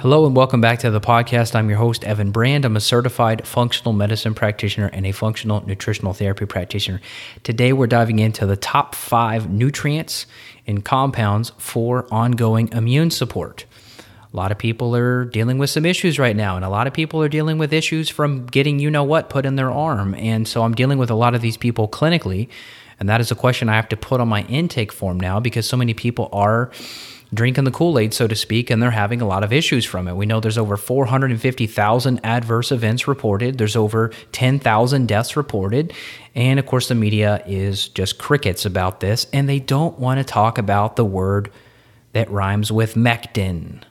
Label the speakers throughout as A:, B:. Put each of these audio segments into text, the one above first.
A: Hello and welcome back to the podcast. I'm your host, Evan Brand. I'm a certified functional medicine practitioner and a functional nutritional therapy practitioner. Today, we're diving into the top five nutrients and compounds for ongoing immune support. A lot of people are dealing with some issues right now, and a lot of people are dealing with issues from getting you know what put in their arm. And so I'm dealing with a lot of these people clinically. And that is a question I have to put on my intake form now because so many people are drinking the Kool Aid, so to speak, and they're having a lot of issues from it. We know there's over 450,000 adverse events reported, there's over 10,000 deaths reported. And of course, the media is just crickets about this, and they don't want to talk about the word that rhymes with mectin.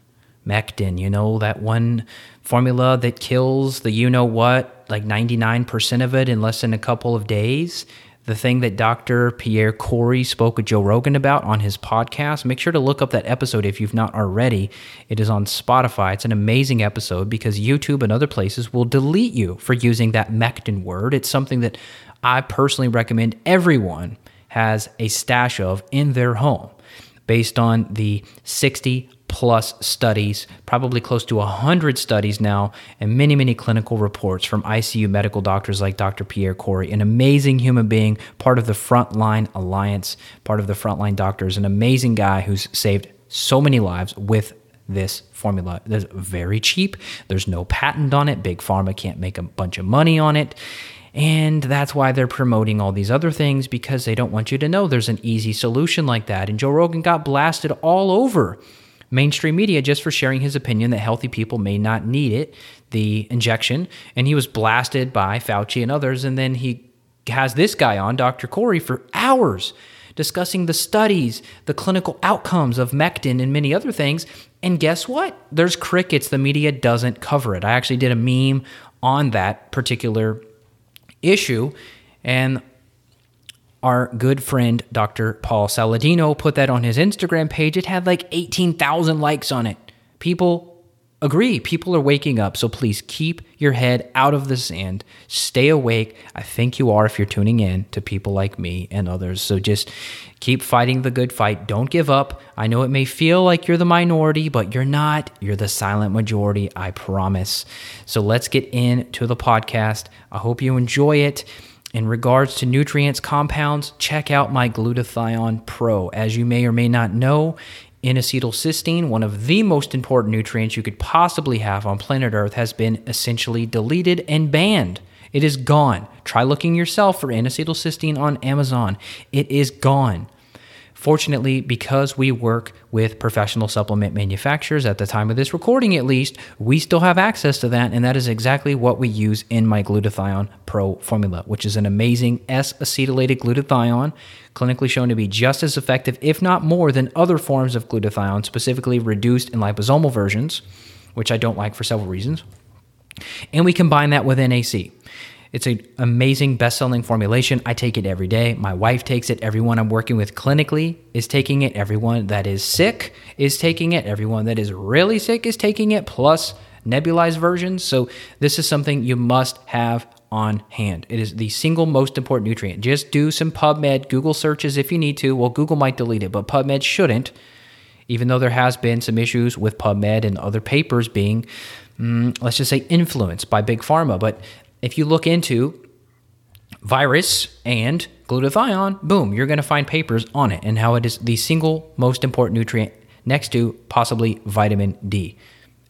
A: Mectin, you know, that one formula that kills the you know what, like 99% of it in less than a couple of days the thing that Dr. Pierre Kory spoke with Joe Rogan about on his podcast. Make sure to look up that episode if you've not already. It is on Spotify. It's an amazing episode because YouTube and other places will delete you for using that mectin word. It's something that I personally recommend everyone has a stash of in their home based on the 60 plus studies, probably close to 100 studies now, and many, many clinical reports from ICU medical doctors like Dr. Pierre Kory, an amazing human being, part of the Frontline Alliance, part of the Frontline Doctors, an amazing guy who's saved so many lives with this formula. It's very cheap. There's no patent on it. Big Pharma can't make a bunch of money on it. And that's why they're promoting all these other things because they don't want you to know there's an easy solution like that. And Joe Rogan got blasted all over mainstream media just for sharing his opinion that healthy people may not need it, the injection. And he was blasted by Fauci and others. And then he has this guy on, Dr. Kory, for hours discussing the studies, the clinical outcomes of Mectin and many other things. And guess what? There's crickets. The media doesn't cover it. I actually did a meme on that particular issue. And our good friend Dr. Paul Saladino put that on his Instagram page. It had like 18,000 likes on it. People agree. People are waking up. So please keep your head out of the sand. Stay awake. I think you are if you're tuning in to people like me and others. So just keep fighting the good fight. Don't give up. I know it may feel like you're the minority, but you're not. You're the silent majority. I promise. So let's get into the podcast. I hope you enjoy it. In regards to nutrients compounds, check out my glutathione pro. As you may or may not know, N-acetylcysteine, one of the most important nutrients you could possibly have on planet Earth, has been essentially deleted and banned. It is gone. Try looking yourself for N-acetylcysteine on Amazon. It is gone. Fortunately, because we work with professional supplement manufacturers at the time of this recording, at least, we still have access to that. And that is exactly what we use in my Glutathione Pro formula, which is an amazing S acetylated glutathione, clinically shown to be just as effective, if not more, than other forms of glutathione, specifically reduced in liposomal versions, which I don't like for several reasons. And we combine that with NAC. It's an amazing best selling formulation. I take it every day. My wife takes it. Everyone I'm working with clinically is taking it. Everyone that is sick is taking it. Everyone that is really sick is taking it, plus nebulized versions. So, this is something you must have on hand. It is the single most important nutrient. Just do some PubMed, Google searches if you need to. Well, Google might delete it, but PubMed shouldn't, even though there has been some issues with PubMed and other papers being, mm, let's just say, influenced by Big Pharma. But if you look into virus and glutathione, boom, you're going to find papers on it and how it is the single most important nutrient next to possibly vitamin D,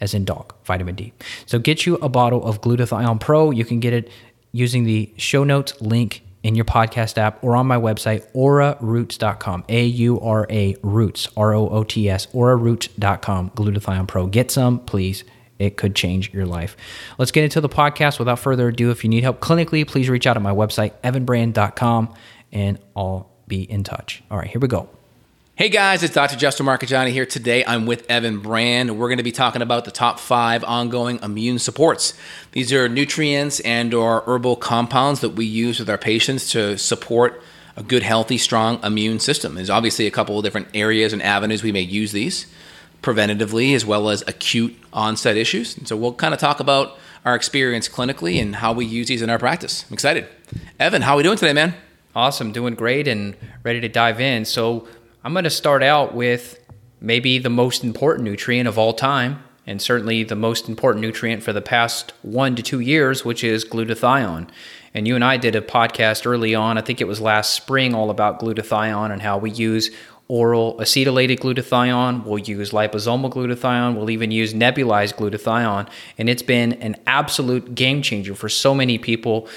A: as in dog, vitamin D. So get you a bottle of Glutathione Pro. You can get it using the show notes link in your podcast app or on my website, auraroots.com. A U R A roots, R O O T S, auraroots.com, Glutathione Pro. Get some, please it could change your life. Let's get into the podcast. Without further ado, if you need help clinically, please reach out at my website, evanbrand.com, and I'll be in touch. All right, here we go.
B: Hey guys, it's Dr. Justin Marchegiani here. Today I'm with Evan Brand. We're going to be talking about the top five ongoing immune supports. These are nutrients and or herbal compounds that we use with our patients to support a good, healthy, strong immune system. There's obviously a couple of different areas and avenues we may use these preventatively as well as acute onset issues. And so we'll kind of talk about our experience clinically and how we use these in our practice. I'm excited. Evan, how are we doing today, man?
A: Awesome, doing great and ready to dive in. So I'm going to start out with maybe the most important nutrient of all time, and certainly the most important nutrient for the past one to two years, which is glutathione. And you and I did a podcast early on, I think it was last spring, all about glutathione and how we use oral acetylated glutathione, we'll use liposomal glutathione, we'll even use nebulized glutathione. And it's been an absolute game changer for so many people.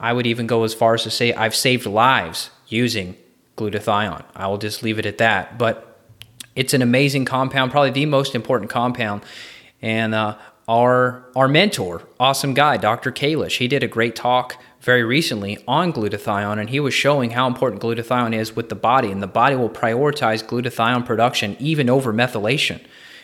A: I would even go as far as to say I've saved lives using glutathione. I will just leave it at that. But it's an amazing compound, probably the most important compound. And uh, our our mentor, awesome guy, Dr. Kalish, he did a great talk very recently on glutathione, and he was showing how important glutathione is with the body, and the body will prioritize glutathione production even over methylation,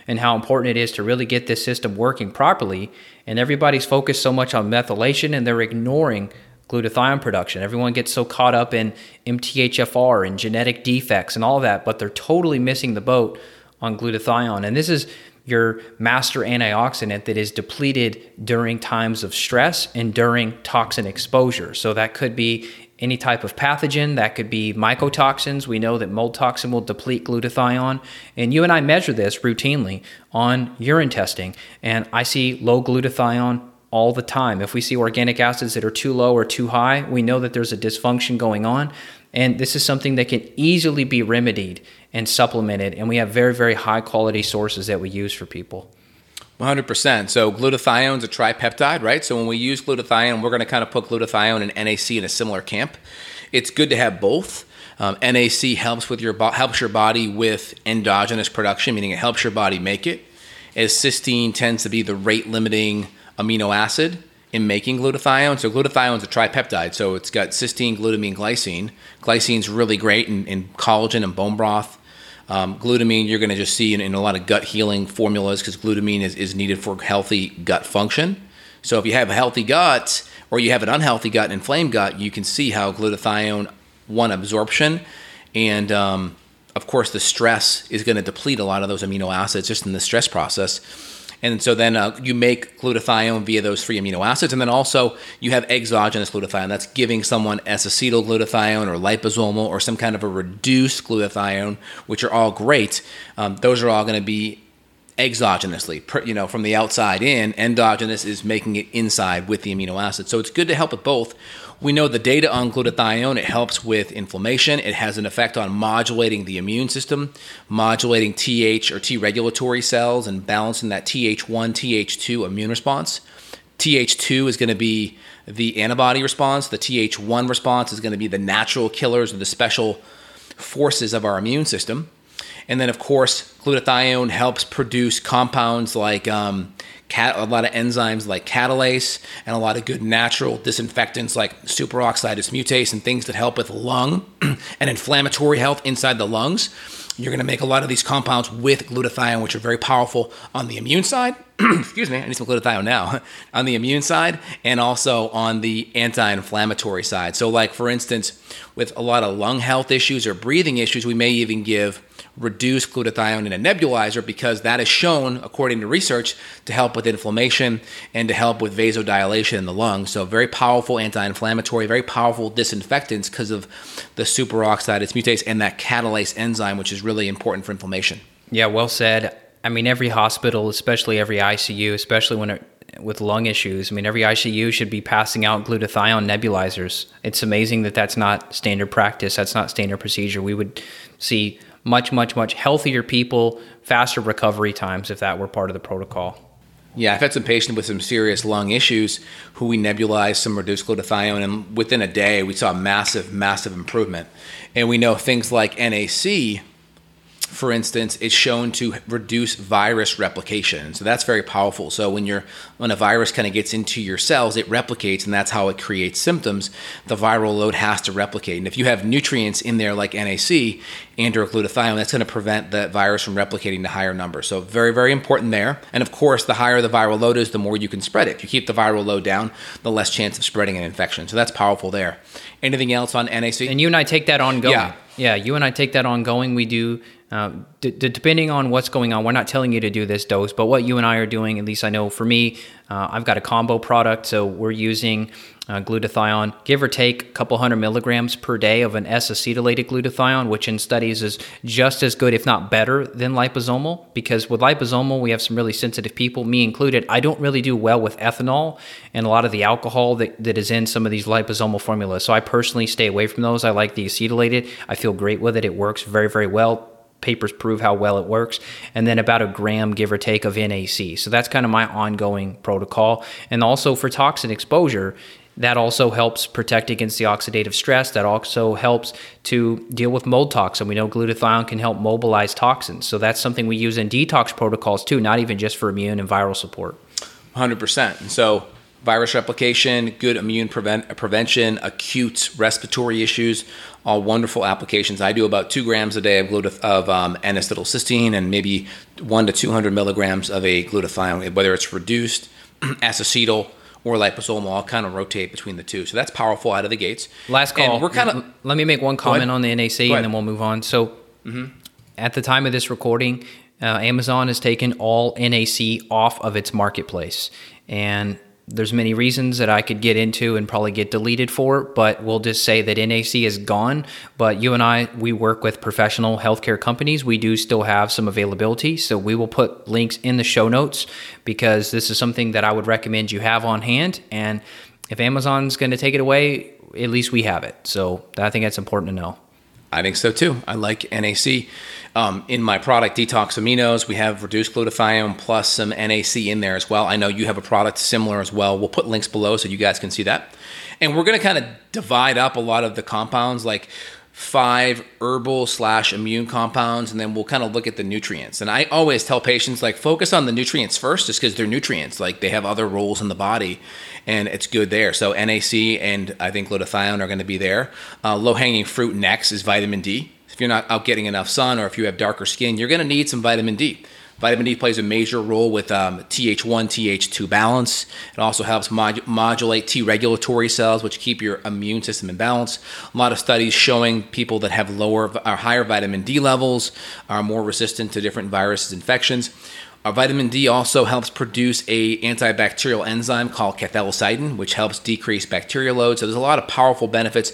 A: and how important it is to really get this system working properly. And everybody's focused so much on methylation, and they're ignoring glutathione production. Everyone gets so caught up in MTHFR and genetic defects and all that, but they're totally missing the boat on glutathione. And this is your master antioxidant that is depleted during times of stress and during toxin exposure. So that could be any type of pathogen, that could be mycotoxins. We know that mold toxin will deplete glutathione. And you and I measure this routinely on urine testing, and I see low glutathione all the time. If we see organic acids that are too low or too high, we know that there's a dysfunction going on. And this is something that can easily be remedied and supplemented. And we have very, very high quality sources that we use for people.
B: 100%. So glutathione is a tripeptide, right? So when we use glutathione, we're going to kind of put glutathione and NAC in a similar camp. It's good to have both. Um, NAC helps with your helps your body with endogenous production, meaning it helps your body make it. As cysteine tends to be the rate limiting amino acid in making glutathione. So glutathione is a tripeptide, so it's got cysteine, glutamine, glycine. Glycine's really great in, in collagen and bone broth. Um, glutamine, you're going to just see in, in, a lot of gut healing formulas because glutamine is, is needed for healthy gut function. So if you have a healthy gut or you have an unhealthy gut, an inflamed gut, you can see how glutathione, one, absorption, and um, of course the stress is going to deplete a lot of those amino acids just in the stress process. And so then uh, you make glutathione via those free amino acids. And then also you have exogenous glutathione. That's giving someone S-acetyl glutathione or liposomal or some kind of a reduced glutathione, which are all great. Um, those are all going to be exogenously, you know, from the outside in. Endogenous is making it inside with the amino acid. So it's good to help with both. We know the data on glutathione, it helps with inflammation. It has an effect on modulating the immune system, modulating Th or T regulatory cells, and balancing that Th1, Th2 immune response. Th2 is going to be the antibody response. The Th1 response is going to be the natural killers or the special forces of our immune system. And then, of course, glutathione helps produce compounds like um, cat, a lot of enzymes like catalase and a lot of good natural disinfectants like superoxide dismutase and things that help with lung and inflammatory health inside the lungs. You're going to make a lot of these compounds with glutathione, which are very powerful on the immune side. Excuse me, I need some glutathione now. on the immune side and also on the anti inflammatory side. So, like for instance, with a lot of lung health issues or breathing issues, we may even give reduced glutathione in a nebulizer because that is shown, according to research, to help with inflammation and to help with vasodilation in the lungs. So, very powerful anti inflammatory, very powerful disinfectants because of the superoxide its dismutase and that catalase enzyme, which is really important for inflammation.
A: Yeah, well said. I mean, every hospital, especially every ICU, especially when it with lung issues. I mean, every ICU should be passing out glutathione nebulizers. It's amazing that that's not standard practice. That's not standard procedure. We would see much, much, much healthier people, faster recovery times if that were part of the protocol.
B: Yeah, I've had some patients with some serious lung issues who we nebulized some reduced glutathione, and within a day we saw massive, massive improvement. And we know things like NAC for instance, is shown to reduce virus replication. So that's very powerful. So when you're when a virus kind of gets into your cells, it replicates, and that's how it creates symptoms. The viral load has to replicate, and if you have nutrients in there like NAC and or glutathione, that's going to prevent that virus from replicating to higher numbers. So very very important there. And of course, the higher the viral load is, the more you can spread it. If you keep the viral load down, the less chance of spreading an infection. So that's powerful there. Anything else on NAC?
A: And you and I take that ongoing. Yeah, yeah. You and I take that ongoing. We do Uh, d- d- depending on what's going on, we're not telling you to do this dose, but what you and I are doing, at least I know for me, uh, I've got a combo product, so we're using uh, glutathione, give or take a couple hundred milligrams per day of an S-acetylated glutathione, which in studies is just as good, if not better, than liposomal. Because with liposomal, we have some really sensitive people, me included. I don't really do well with ethanol and a lot of the alcohol that, that is in some of these liposomal formulas. So I personally stay away from those. I like the acetylated. I feel great with it. It works very, very well papers prove how well it works, and then about a gram, give or take, of NAC. So that's kind of my ongoing protocol. And also for toxin exposure, that also helps protect against the oxidative stress. That also helps to deal with mold toxin. We know glutathione can help mobilize toxins. So that's something we use in detox protocols too, not even just for immune and viral support.
B: 100%. And so virus replication, good immune prevent, prevention, acute respiratory issues, all wonderful applications. I do about two grams a day of, glutathione of um, N-acetylcysteine and maybe one to 200 milligrams of a glutathione, whether it's reduced, acetyl, or liposomal all kind of rotate between the two. So that's powerful out of the gates.
A: Last call. And we're kind of. Let me make one comment on the NAC and then we'll move on. So
B: mm-hmm.
A: at the time of this recording, uh, Amazon has taken all NAC off of its marketplace. And there's many reasons that I could get into and probably get deleted for, but we'll just say that NAC is gone. But you and I, we work with professional healthcare companies. We do still have some availability. So we will put links in the show notes because this is something that I would recommend you have on hand. And if Amazon's going to take it away, at least we have it. So I think that's important to know.
B: I think so too. I like NAC. Um, in my product, Detox Aminos, we have reduced glutathione plus some NAC in there as well. I know you have a product similar as well. We'll put links below so you guys can see that. And we're going to kind of divide up a lot of the compounds, like five herbal slash immune compounds, and then we'll kind of look at the nutrients. And I always tell patients, like, focus on the nutrients first, just because they're nutrients. Like, they have other roles in the body, and it's good there. So, NAC and I think glutathione are going to be there. Uh, Low hanging fruit next is vitamin D. If you're not out getting enough sun or if you have darker skin, you're going to need some vitamin D. Vitamin D plays a major role with um, Th1, Th2 balance. It also helps mod- modulate T regulatory cells, which keep your immune system in balance. A lot of studies showing people that have lower or higher vitamin D levels are more resistant to different viruses, infections. Our vitamin D also helps produce a antibacterial enzyme called cathelicidin, which helps decrease bacterial load. So there's a lot of powerful benefits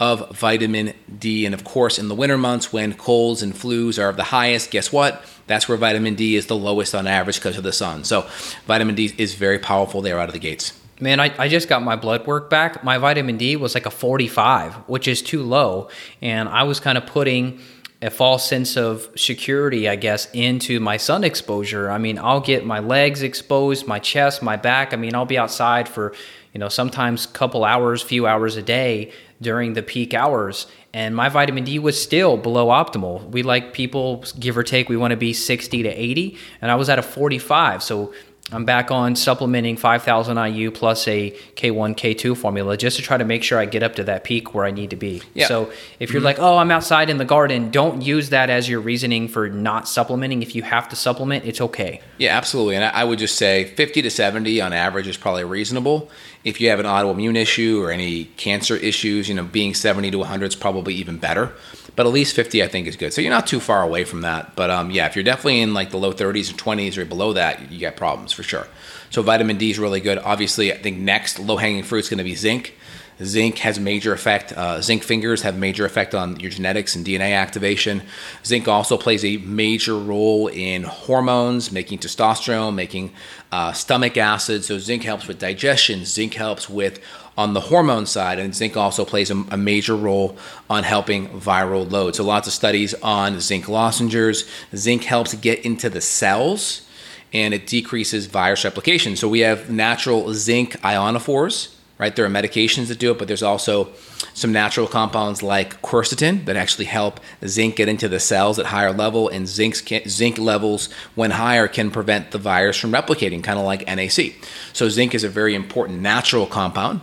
B: of vitamin D. And of course, in the winter months when colds and flus are of the highest, guess what? That's where vitamin D is the lowest on average because of the sun. So, vitamin D is very powerful there out of the gates.
A: Man, I, I just got my blood work back. My vitamin D was like a 45, which is too low. And I was kind of putting a false sense of security, I guess, into my sun exposure. I mean, I'll get my legs exposed, my chest, my back. I mean, I'll be outside for, you know, sometimes couple hours, few hours a day during the peak hours and my vitamin D was still below optimal. We like people give or take we want to be 60 to 80 and I was at a 45. So I'm back on supplementing 5000 IU plus a K1 K2 formula just to try to make sure I get up to that peak where I need to be. Yeah. So if you're mm-hmm. like, "Oh, I'm outside in the garden," don't use that as your reasoning for not supplementing. If you have to supplement, it's okay.
B: Yeah, absolutely. And I would just say 50 to 70 on average is probably reasonable if you have an autoimmune issue or any cancer issues, you know, being 70 to 100 is probably even better. But at least 50, I think, is good. So you're not too far away from that. But um, yeah, if you're definitely in like the low 30s or 20s or below that, you get problems for sure. So vitamin D is really good. Obviously, I think next low hanging fruit is going to be zinc. Zinc has major effect. Uh, zinc fingers have major effect on your genetics and DNA activation. Zinc also plays a major role in hormones, making testosterone, making uh, stomach acid. So zinc helps with digestion. Zinc helps with on the hormone side, and zinc also plays a, a, major role on helping viral load. So lots of studies on zinc lozenges. Zinc helps get into the cells, and it decreases virus replication. So we have natural zinc ionophores right? There are medications that do it, but there's also some natural compounds like quercetin that actually help zinc get into the cells at higher level, and zinc zinc levels when higher can prevent the virus from replicating, kind of like NAC. So zinc is a very important natural compound.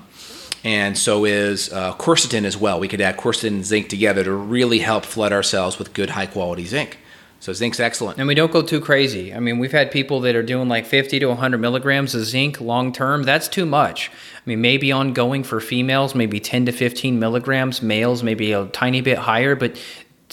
B: And so is uh, quercetin as well. We could add quercetin and zinc together to really help flood our cells with good, high quality zinc. So zinc's excellent.
A: And we don't go too crazy. I mean, we've had people that are doing like 50 to 100 milligrams of zinc long term. That's too much. I mean, maybe ongoing for females, maybe 10 to 15 milligrams. Males, maybe a tiny bit higher, but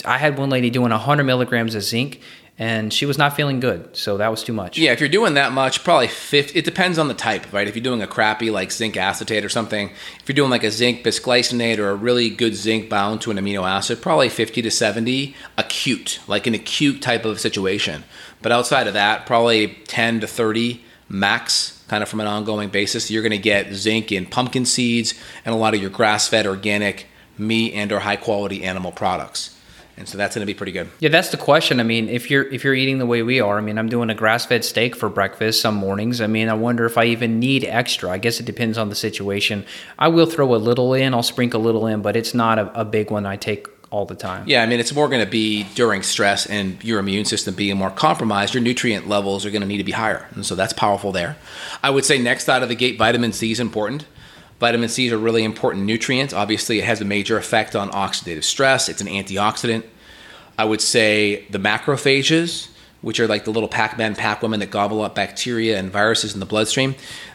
A: I had one lady doing 100 milligrams of zinc and she was not feeling good. So that was too much.
B: Yeah, if you're doing that much, probably 50. It depends on the type, right? If you're doing a crappy like zinc acetate or something, if you're doing like a zinc bisglycinate or a really good zinc bound to an amino acid, probably 50 to 70 acute, like an acute type of situation. But outside of that, probably 10 to 30 max, kind of from an ongoing basis. You're going to get zinc in pumpkin seeds and a lot of your grass-fed organic meat and or high quality animal products and so that's going to be pretty good.
A: Yeah, that's the question. I mean, if you're if you're eating the way we are, I mean, I'm doing a grass-fed steak for breakfast some mornings. I mean, I wonder if I even need extra. I guess it depends on the situation. I will throw a little in. I'll sprinkle a little in, but it's not a, a big one I take all the time.
B: Yeah, I mean, it's more going to be during stress and your immune system being more compromised. Your nutrient levels are going to need to be higher, and so that's powerful there. I would say next out of the gate, vitamin C is important. Vitamin C is a really important nutrient. Obviously, it has a major effect on oxidative stress. It's an antioxidant. I would say the macrophages, which are like the little Pac-Man pac women that gobble up bacteria and viruses in the bloodstream.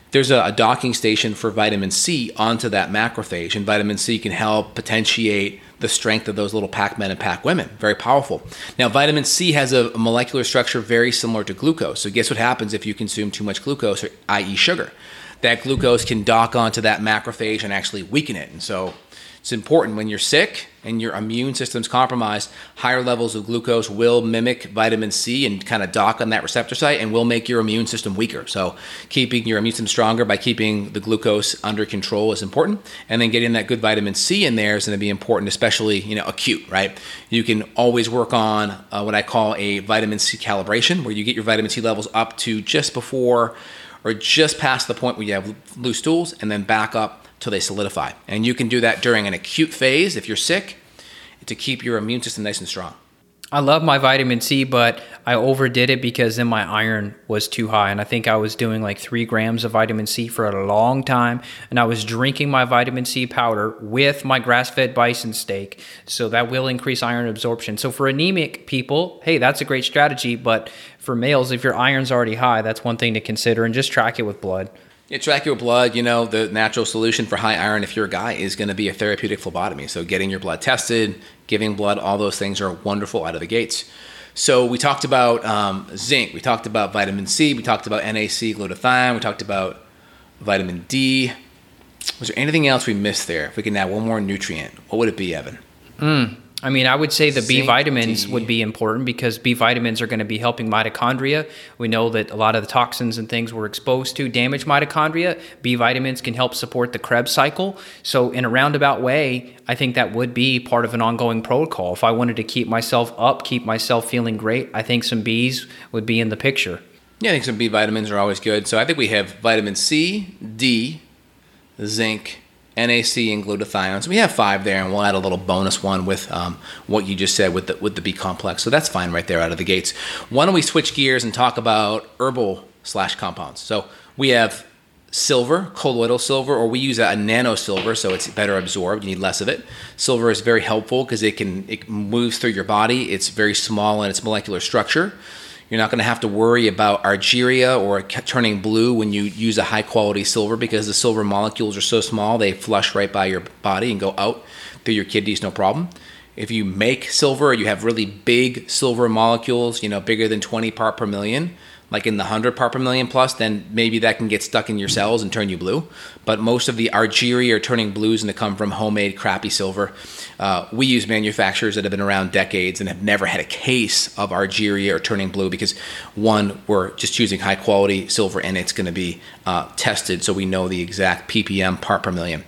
B: There's a, a docking station for vitamin C onto that macrophage, and vitamin C can help potentiate the strength of those little Pac-Men and Pac-Women. Very powerful. Now, vitamin C has a molecular structure very similar to glucose. So, guess what happens if you consume too much glucose, or, i.e., sugar? That glucose can dock onto that macrophage and actually weaken it. And so it's important when you're sick and your immune system's compromised, higher levels of glucose will mimic vitamin C and kind of dock on that receptor site and will make your immune system weaker. So, keeping your immune system stronger by keeping the glucose under control is important. And then getting that good vitamin C in there is going to be important, especially, you know, acute, right? You can always work on uh, what I call a vitamin C calibration, where you get your vitamin C levels up to just before or just past the point where you have loose stools and then back up till they solidify. And you can do that during an acute phase if you're sick to keep your immune system nice and strong.
A: I love my vitamin C, but I overdid it because then my iron was too high. And I think I was doing like three grams of vitamin C for a long time. And I was drinking my vitamin C powder with my grass fed bison steak. So that will increase iron absorption. So for anemic people, hey, that's a great strategy. But for males, if your iron's already high, that's one thing to consider and just track it with blood.
B: Yeah, your blood. You know, the natural solution for high iron, if you're a guy, is going to be a therapeutic phlebotomy. So, getting your blood tested, giving blood, all those things are wonderful out of the gates. So, we talked about um, zinc, we talked about vitamin C, we talked about NAC, glutathione, we talked about vitamin D. Was there anything else we missed there? If we can add one more nutrient, what would it be, Evan?
A: Mm, I mean, I would say the B vitamins would be important because B vitamins are going to be helping mitochondria. We know that a lot of the toxins and things we're exposed to damage mitochondria. B vitamins can help support the Krebs cycle. So, in a roundabout way, I think that would be part of an ongoing protocol. If I wanted to keep myself up, keep myself feeling great, I think some Bs would be in the picture.
B: Yeah, I think some B vitamins are always good. So, I think we have vitamin C, D, zinc, NAC and glutathione. So we have five there, and we'll add a little bonus one with um, what you just said with the with the B complex. So that's fine right there out of the gates. Why don't we switch gears and talk about herbal slash compounds? So we have silver, colloidal silver, or we use a, a nano silver, so it's better absorbed. You need less of it. Silver is very helpful because it can it moves through your body. It's very small in its molecular structure. You're not going to have to worry about argyria or turning blue when you use a high quality silver because the silver molecules are so small they flush right by your body and go out through your kidneys no problem. If you make silver, you have really big silver molecules, you know, bigger than 20 part per million, like in the 100 part per million plus, then maybe that can get stuck in your cells and turn you blue. But most of the argyria are turning blues and they come from homemade crappy silver. Uh, we use manufacturers that have been around decades and have never had a case of argyria or turning blue because one, we're just choosing high quality silver and it's going to be uh, tested so we know the exact ppm part per million.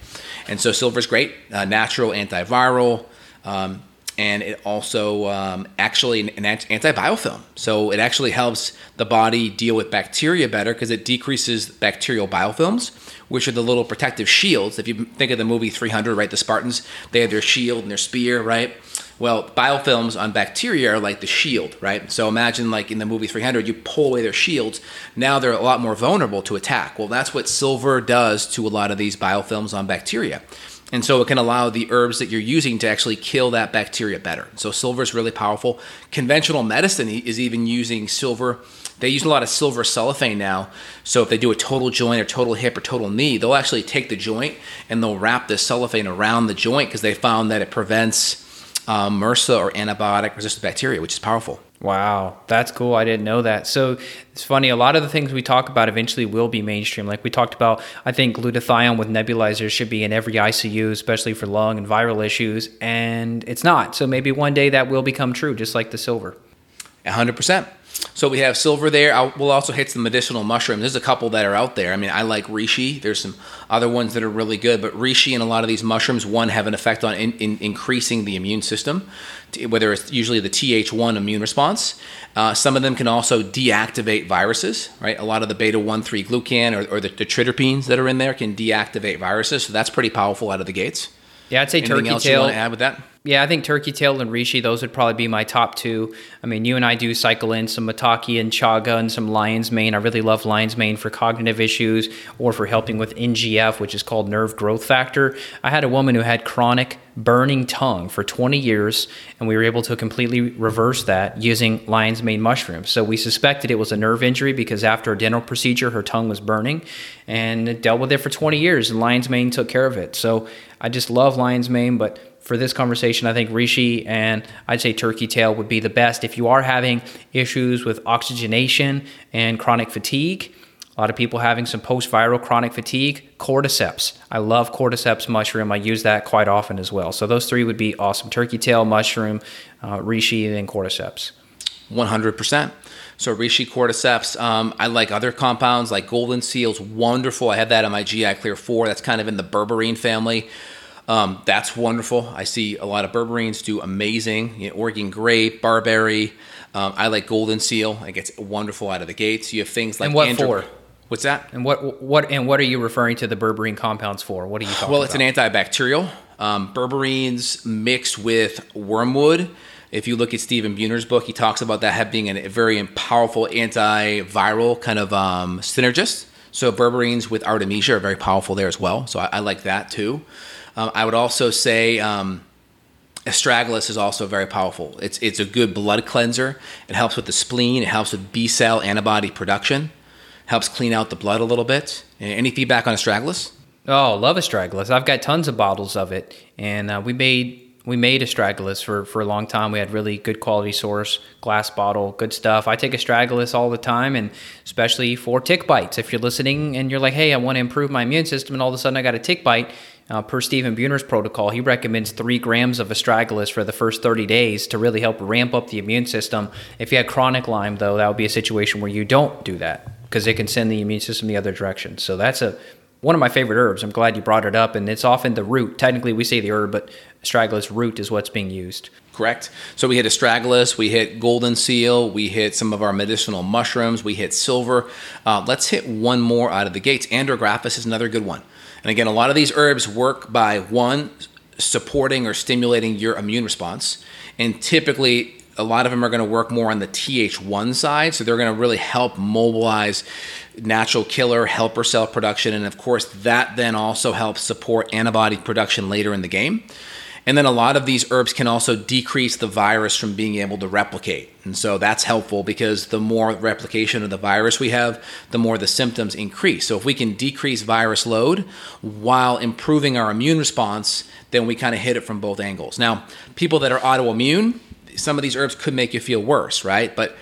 B: And so silver is great, uh, natural antiviral. Um, and it also um, actually an anti antibiofilm. So it actually helps the body deal with bacteria better because it decreases bacterial biofilms, which are the little protective shields. If you think of the movie 300, right, the Spartans, they have their shield and their spear, right? Well, biofilms on bacteria are like the shield, right? So imagine like in the movie 300, you pull away their shields. Now they're a lot more vulnerable to attack. Well, that's what silver does to a lot of these biofilms on bacteria. And so it can allow the herbs that you're using to actually kill that bacteria better. So silver is really powerful. Conventional medicine is even using silver. They use a lot of silver cellophane now. So if they do a total joint or total hip or total knee, they'll actually take the joint and they'll wrap the cellophane around the joint because they found that it prevents uh, MRSA or antibiotic resistant bacteria, which is powerful.
A: Wow, that's cool. I didn't know that. So it's funny. A lot of the things we talk about eventually will be mainstream. Like we talked about, I think glutathione with nebulizers should be in every ICU, especially for lung and viral issues, and it's not. So maybe one day that will become true, just like the silver.
B: 100%. So we have silver there. I'll, we'll also hit some medicinal mushrooms. There's a couple that are out there. I mean, I like reishi. There's some other ones that are really good, but reishi and a lot of these mushrooms, one, have an effect on in, in increasing the immune system, whether it's usually the Th1 immune response. Uh, some of them can also deactivate viruses, right? A lot of the beta 1 3 glucan or, or the, the triterpenes that are in there can deactivate viruses. So that's pretty powerful out of the gates.
A: Yeah, I'd say
B: Anything
A: turkey
B: else
A: tail.
B: you want to add with that?
A: Yeah, I think turkey tail and reishi, those would probably be my top two. I mean, you and I do cycle in some maitake and chaga and some lion's mane. I really love lion's mane for cognitive issues or for helping with NGF, which is called nerve growth factor. I had a woman who had chronic burning tongue for 20 years, and we were able to completely reverse that using lion's mane mushrooms. So we suspected it was a nerve injury because after a dental procedure, her tongue was burning and dealt with it for 20 years, and lion's mane took care of it. So I just love lion's mane, but for this conversation, I think reishi and I'd say turkey tail would be the best. If you are having issues with oxygenation and chronic fatigue, a lot of people having some post-viral chronic fatigue, cordyceps. I love cordyceps mushroom. I use that quite often as well. So those three would be awesome: turkey tail, mushroom, uh, reishi, and cordyceps.
B: 100%. So reishi cordyceps. Um, I like other compounds like golden seals. Wonderful. I have that on my GI Clear 4. That's kind of in the berberine family. Um, that's wonderful. I see a lot of berberines do amazing. You know, Oregon grape, barberry. Um, I like golden seal. It gets wonderful out of the gates. You have things like
A: And what
B: andro-
A: for?
B: What's that?
A: And what what and what are you referring to the berberine compounds for? What are you talking about?
B: Well, it's
A: about?
B: an antibacterial. Um, berberines mixed with wormwood. If you look at Stephen Buhner's book, he talks about that being a very powerful antiviral kind of um, synergist. So berberines with artemisia are very powerful there as well. So I, I like that too. Um, I would also say um, astragalus is also very powerful. It's it's a good blood cleanser. It helps with the spleen. It helps with B cell antibody production. Helps clean out the blood a little bit. Any feedback on astragalus?
A: Oh, love astragalus. I've got tons of bottles of it, and uh, we made we made astragalus for for a long time. We had really good quality source, glass bottle, good stuff. I take astragalus all the time, and especially for tick bites. If you're listening and you're like, "Hey, I want to improve my immune system," and all of a sudden I got a tick bite. Uh, per Stephen Buhner's protocol, he recommends three grams of astragalus for the first 30 days to really help ramp up the immune system. If you had chronic Lyme, though, that would be a situation where you don't do that because it can send the immune system the other direction. So that's a one of my favorite herbs. I'm glad you brought it up, and it's often the root. Technically, we say the herb, but astragalus root is what's being used.
B: Correct. So we hit astragalus, we hit golden seal, we hit some of our medicinal mushrooms, we hit silver. Uh, let's hit one more out of the gates. Andrographis is another good one. And again, a lot of these herbs work by one, supporting or stimulating your immune response. And typically, a lot of them are going to work more on the Th1 side. So they're going to really help mobilize natural killer helper cell production. And of course, that then also helps support antibody production later in the game. And then a lot of these herbs can also decrease the virus from being able to replicate. And so that's helpful because the more replication of the virus we have, the more the symptoms increase. So if we can decrease virus load while improving our immune response, then we kind of hit it from both angles. Now, people that are autoimmune, some of these herbs could make you feel worse, right? But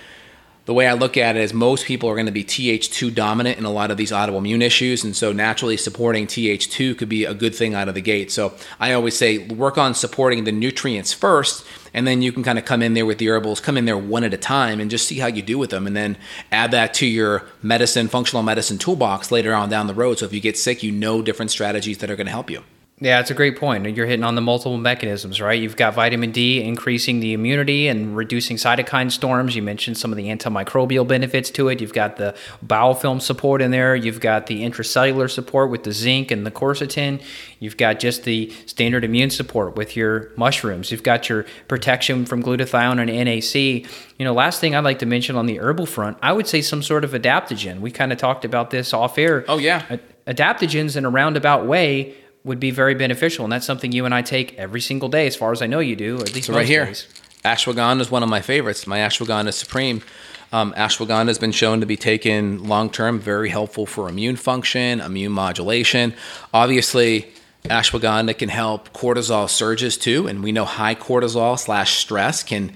B: the way I look at it is most people are going to be Th2 dominant in a lot of these autoimmune issues. And so naturally supporting Th2 could be a good thing out of the gate. So I always say work on supporting the nutrients first, and then you can kind of come in there with the herbals, come in there one at a time and just see how you do with them. And then add that to your medicine, functional medicine toolbox later on down the road. So if you get sick, you know different strategies that are going to help you.
A: Yeah, it's a great point. You're hitting on the multiple mechanisms, right? You've got vitamin D increasing the immunity and reducing cytokine storms. You mentioned some of the antimicrobial benefits to it. You've got the biofilm support in there. You've got the intracellular support with the zinc and the quercetin. You've got just the standard immune support with your mushrooms. You've got your protection from glutathione and NAC. You know, last thing I'd like to mention on the herbal front, I would say some sort of adaptogen. We kind of talked about this off air.
B: Oh, yeah.
A: Adaptogens in a roundabout way would be very beneficial, and that's something you and I take every single day, as far as I know you do, at least
B: So right here,
A: days.
B: ashwagandha is one of my favorites. My ashwagandha is supreme. Um, ashwagandha has been shown to be taken long term, very helpful for immune function, immune modulation. Obviously, Ashwagandha can help cortisol surges too, and we know high cortisol slash stress can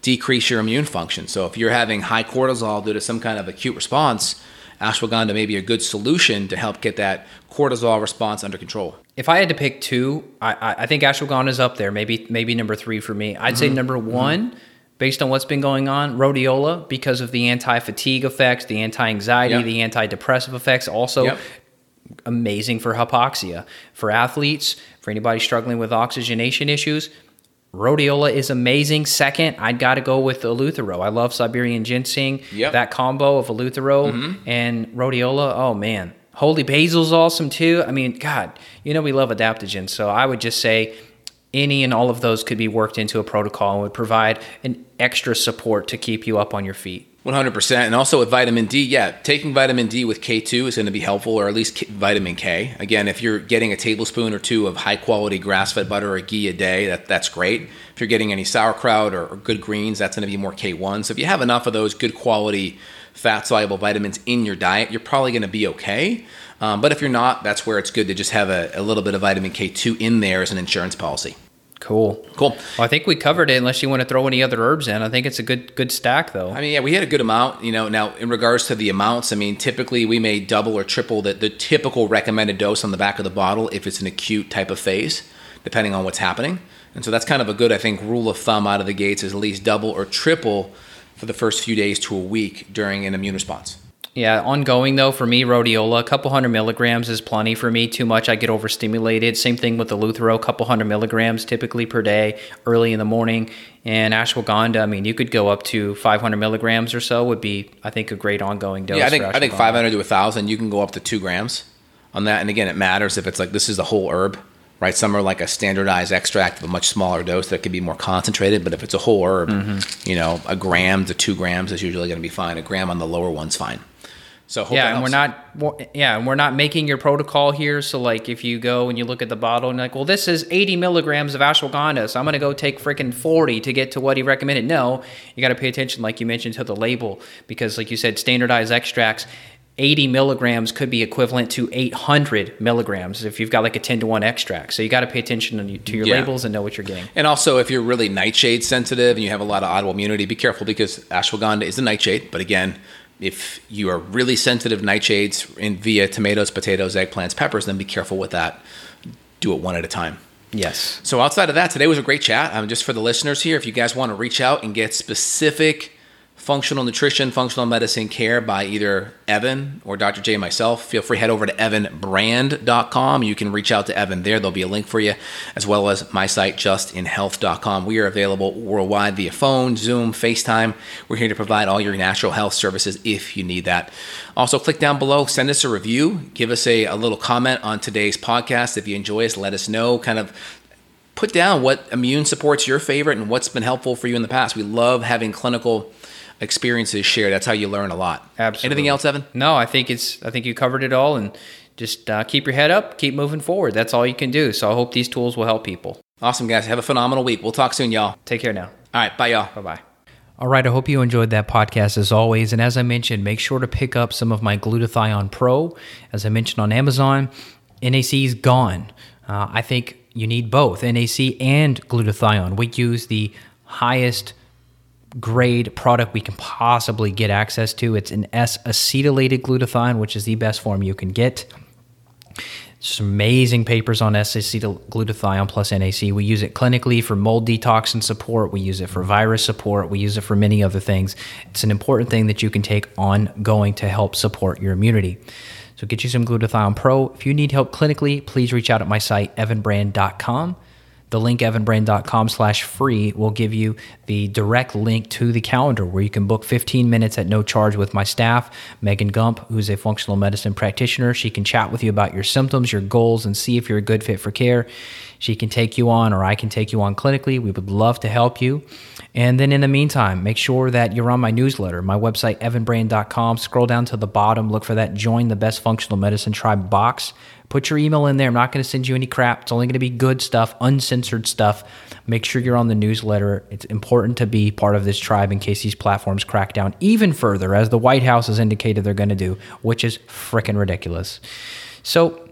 B: decrease your immune function. So if you're having high cortisol due to some kind of acute response, ashwagandha may be a good solution to help get that cortisol response under control.
A: If I had to pick two, I, I think ashwagandha is up there. Maybe maybe number three for me. I'd mm-hmm. say number one. Mm-hmm. Based on what's been going on, rhodiola, because of the anti fatigue effects, the anti anxiety, yep. the antidepressive effects, also yep amazing for hypoxia. For athletes, for anybody struggling with oxygenation issues, Rhodiola is amazing. Second, I'd got to go with Eleuthero. I love Siberian ginseng. Yep. That combo of Eleuthero mm-hmm. and Rhodiola. Oh man, Holy Basil's awesome too. I mean, God, you know we love adaptogens. So I would just say any and all of those could be worked into a protocol and would provide an extra support to keep you up on your feet.
B: 100%. And also with vitamin D, yeah, taking vitamin D with K2 is going to be helpful, or at least vitamin K. Again, if you're getting a tablespoon or two of high quality grass fed butter or ghee a day, that, that's great. If you're getting any sauerkraut or, or good greens, that's going to be more K1. So if you have enough of those good quality fat soluble vitamins in your diet, you're probably going to be okay. Um, but if you're not, that's where it's good to just have a, a little bit of vitamin K2 in there as an insurance policy.
A: Cool.
B: Cool.
A: Well, I think we covered it. Unless you want to throw any other herbs in, I think it's a good good stack though.
B: I mean, yeah, we had a good amount. You know, now in regards to the amounts, I mean, typically we may double or triple the, the typical recommended dose on the back of the bottle if it's an acute type of phase, depending on what's happening. And so that's kind of a good, I think, rule of thumb out of the gates is at least double or triple for the first few days to a week during an immune response.
A: Yeah, ongoing though for me, rhodiola, a couple hundred milligrams is plenty for me. Too much, I get overstimulated. Same thing with the Eleuthero, a couple hundred milligrams typically per day, early in the morning. And ashwagandha, I mean, you could go up to 500 milligrams or so. Would be, I think, a great ongoing dose.
B: Yeah, I think I think 500 to 1,000. You can go up to two grams on that. And again, it matters if it's like this is the whole herb, right? Some are like a standardized extract of a much smaller dose that could be more concentrated. But if it's a whole herb, mm-hmm. you know, a gram to two grams is usually going to be fine. A gram on the lower one's fine. So
A: yeah, and we're not yeah, and we're not making your protocol here. So like, if you go and you look at the bottle and like, well, this is 80 milligrams of ashwagandha, so I'm gonna go take freaking 40 to get to what he recommended. No, you got to pay attention, like you mentioned, to the label because, like you said, standardized extracts. 80 milligrams could be equivalent to 800 milligrams if you've got like a 10 to 1 extract. So you got to pay attention to your yeah. labels and know what you're getting.
B: And also, if you're really nightshade sensitive and you have a lot of autoimmunity, be careful because ashwagandha is a nightshade. But again, if you are really sensitive nightshades in via tomatoes, potatoes, eggplants, peppers, then be careful with that. Do it one at a time.
A: Yes.
B: So outside of that, today was a great chat. Um, just for the listeners here, if you guys want to reach out and get specific functional nutrition, functional medicine care by either Evan or Dr. J myself, feel free head over to evanbrand.com. You can reach out to Evan there. There'll be a link for you, as well as my site, justinhealth.com. We are available worldwide via phone, Zoom, FaceTime. We're here to provide all your natural health services if you need that. Also, click down below, send us a review, give us a, a little comment on today's podcast. If you enjoy us, let us know kind of put down what immune supports your favorite and what's been helpful for you in the past. We love having clinical experiences shared. That's how you learn a lot.
A: Absolutely.
B: Anything else, Evan?
A: No, I think it's. I think you covered it all, and just uh, keep your head up, keep moving forward. That's all you can do. So I hope these tools will help people.
B: Awesome, guys. Have a phenomenal week. We'll talk soon, y'all.
A: Take care now.
B: All right, bye, y'all.
A: Bye bye. All right, I hope you enjoyed that podcast as always. And as I mentioned, make sure to pick up some of my Glutathione Pro. As I mentioned on Amazon, NAC is gone. Uh, I think you need both NAC and glutathione. We use the highest grade product we can possibly get access to. It's an S acetylated glutathione, which is the best form you can get. Some amazing papers on S-acetyl-glutathione plus NAC. We use it clinically for mold detox and support. We use it for virus support. We use it for many other things. It's an important thing that you can take ongoing to help support your immunity. So get you some Glutathione Pro. If you need help clinically, please reach out at my site, evanbrand.com. The link slash free will give you the direct link to the calendar where you can book 15 minutes at no charge with my staff, Megan Gump, who's a functional medicine practitioner. She can chat with you about your symptoms, your goals, and see if you're a good fit for care. She can take you on, or I can take you on clinically. We would love to help you. And then in the meantime, make sure that you're on my newsletter, my website, evanbrand.com. Scroll down to the bottom, look for that Join the Best Functional Medicine Tribe box. Put your email in there. I'm not going to send you any crap. It's only going to be good stuff, uncensored stuff. Make sure you're on the newsletter. It's important to be part of this tribe in case these platforms crack down even further, as the White House has indicated they're going to do, which is freaking ridiculous. So,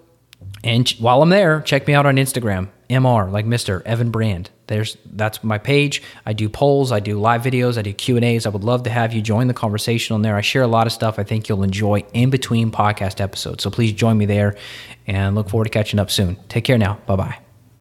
A: And while I'm there, check me out on Instagram, Mr. like Mr. Evan Brand. There's that's my page. I do polls, I do live videos, I do Q and A's. I would love to have you join the conversation on there. I share a lot of stuff I think you'll enjoy in between podcast episodes. So please join me there, and look forward to catching up soon. Take care now. Bye bye.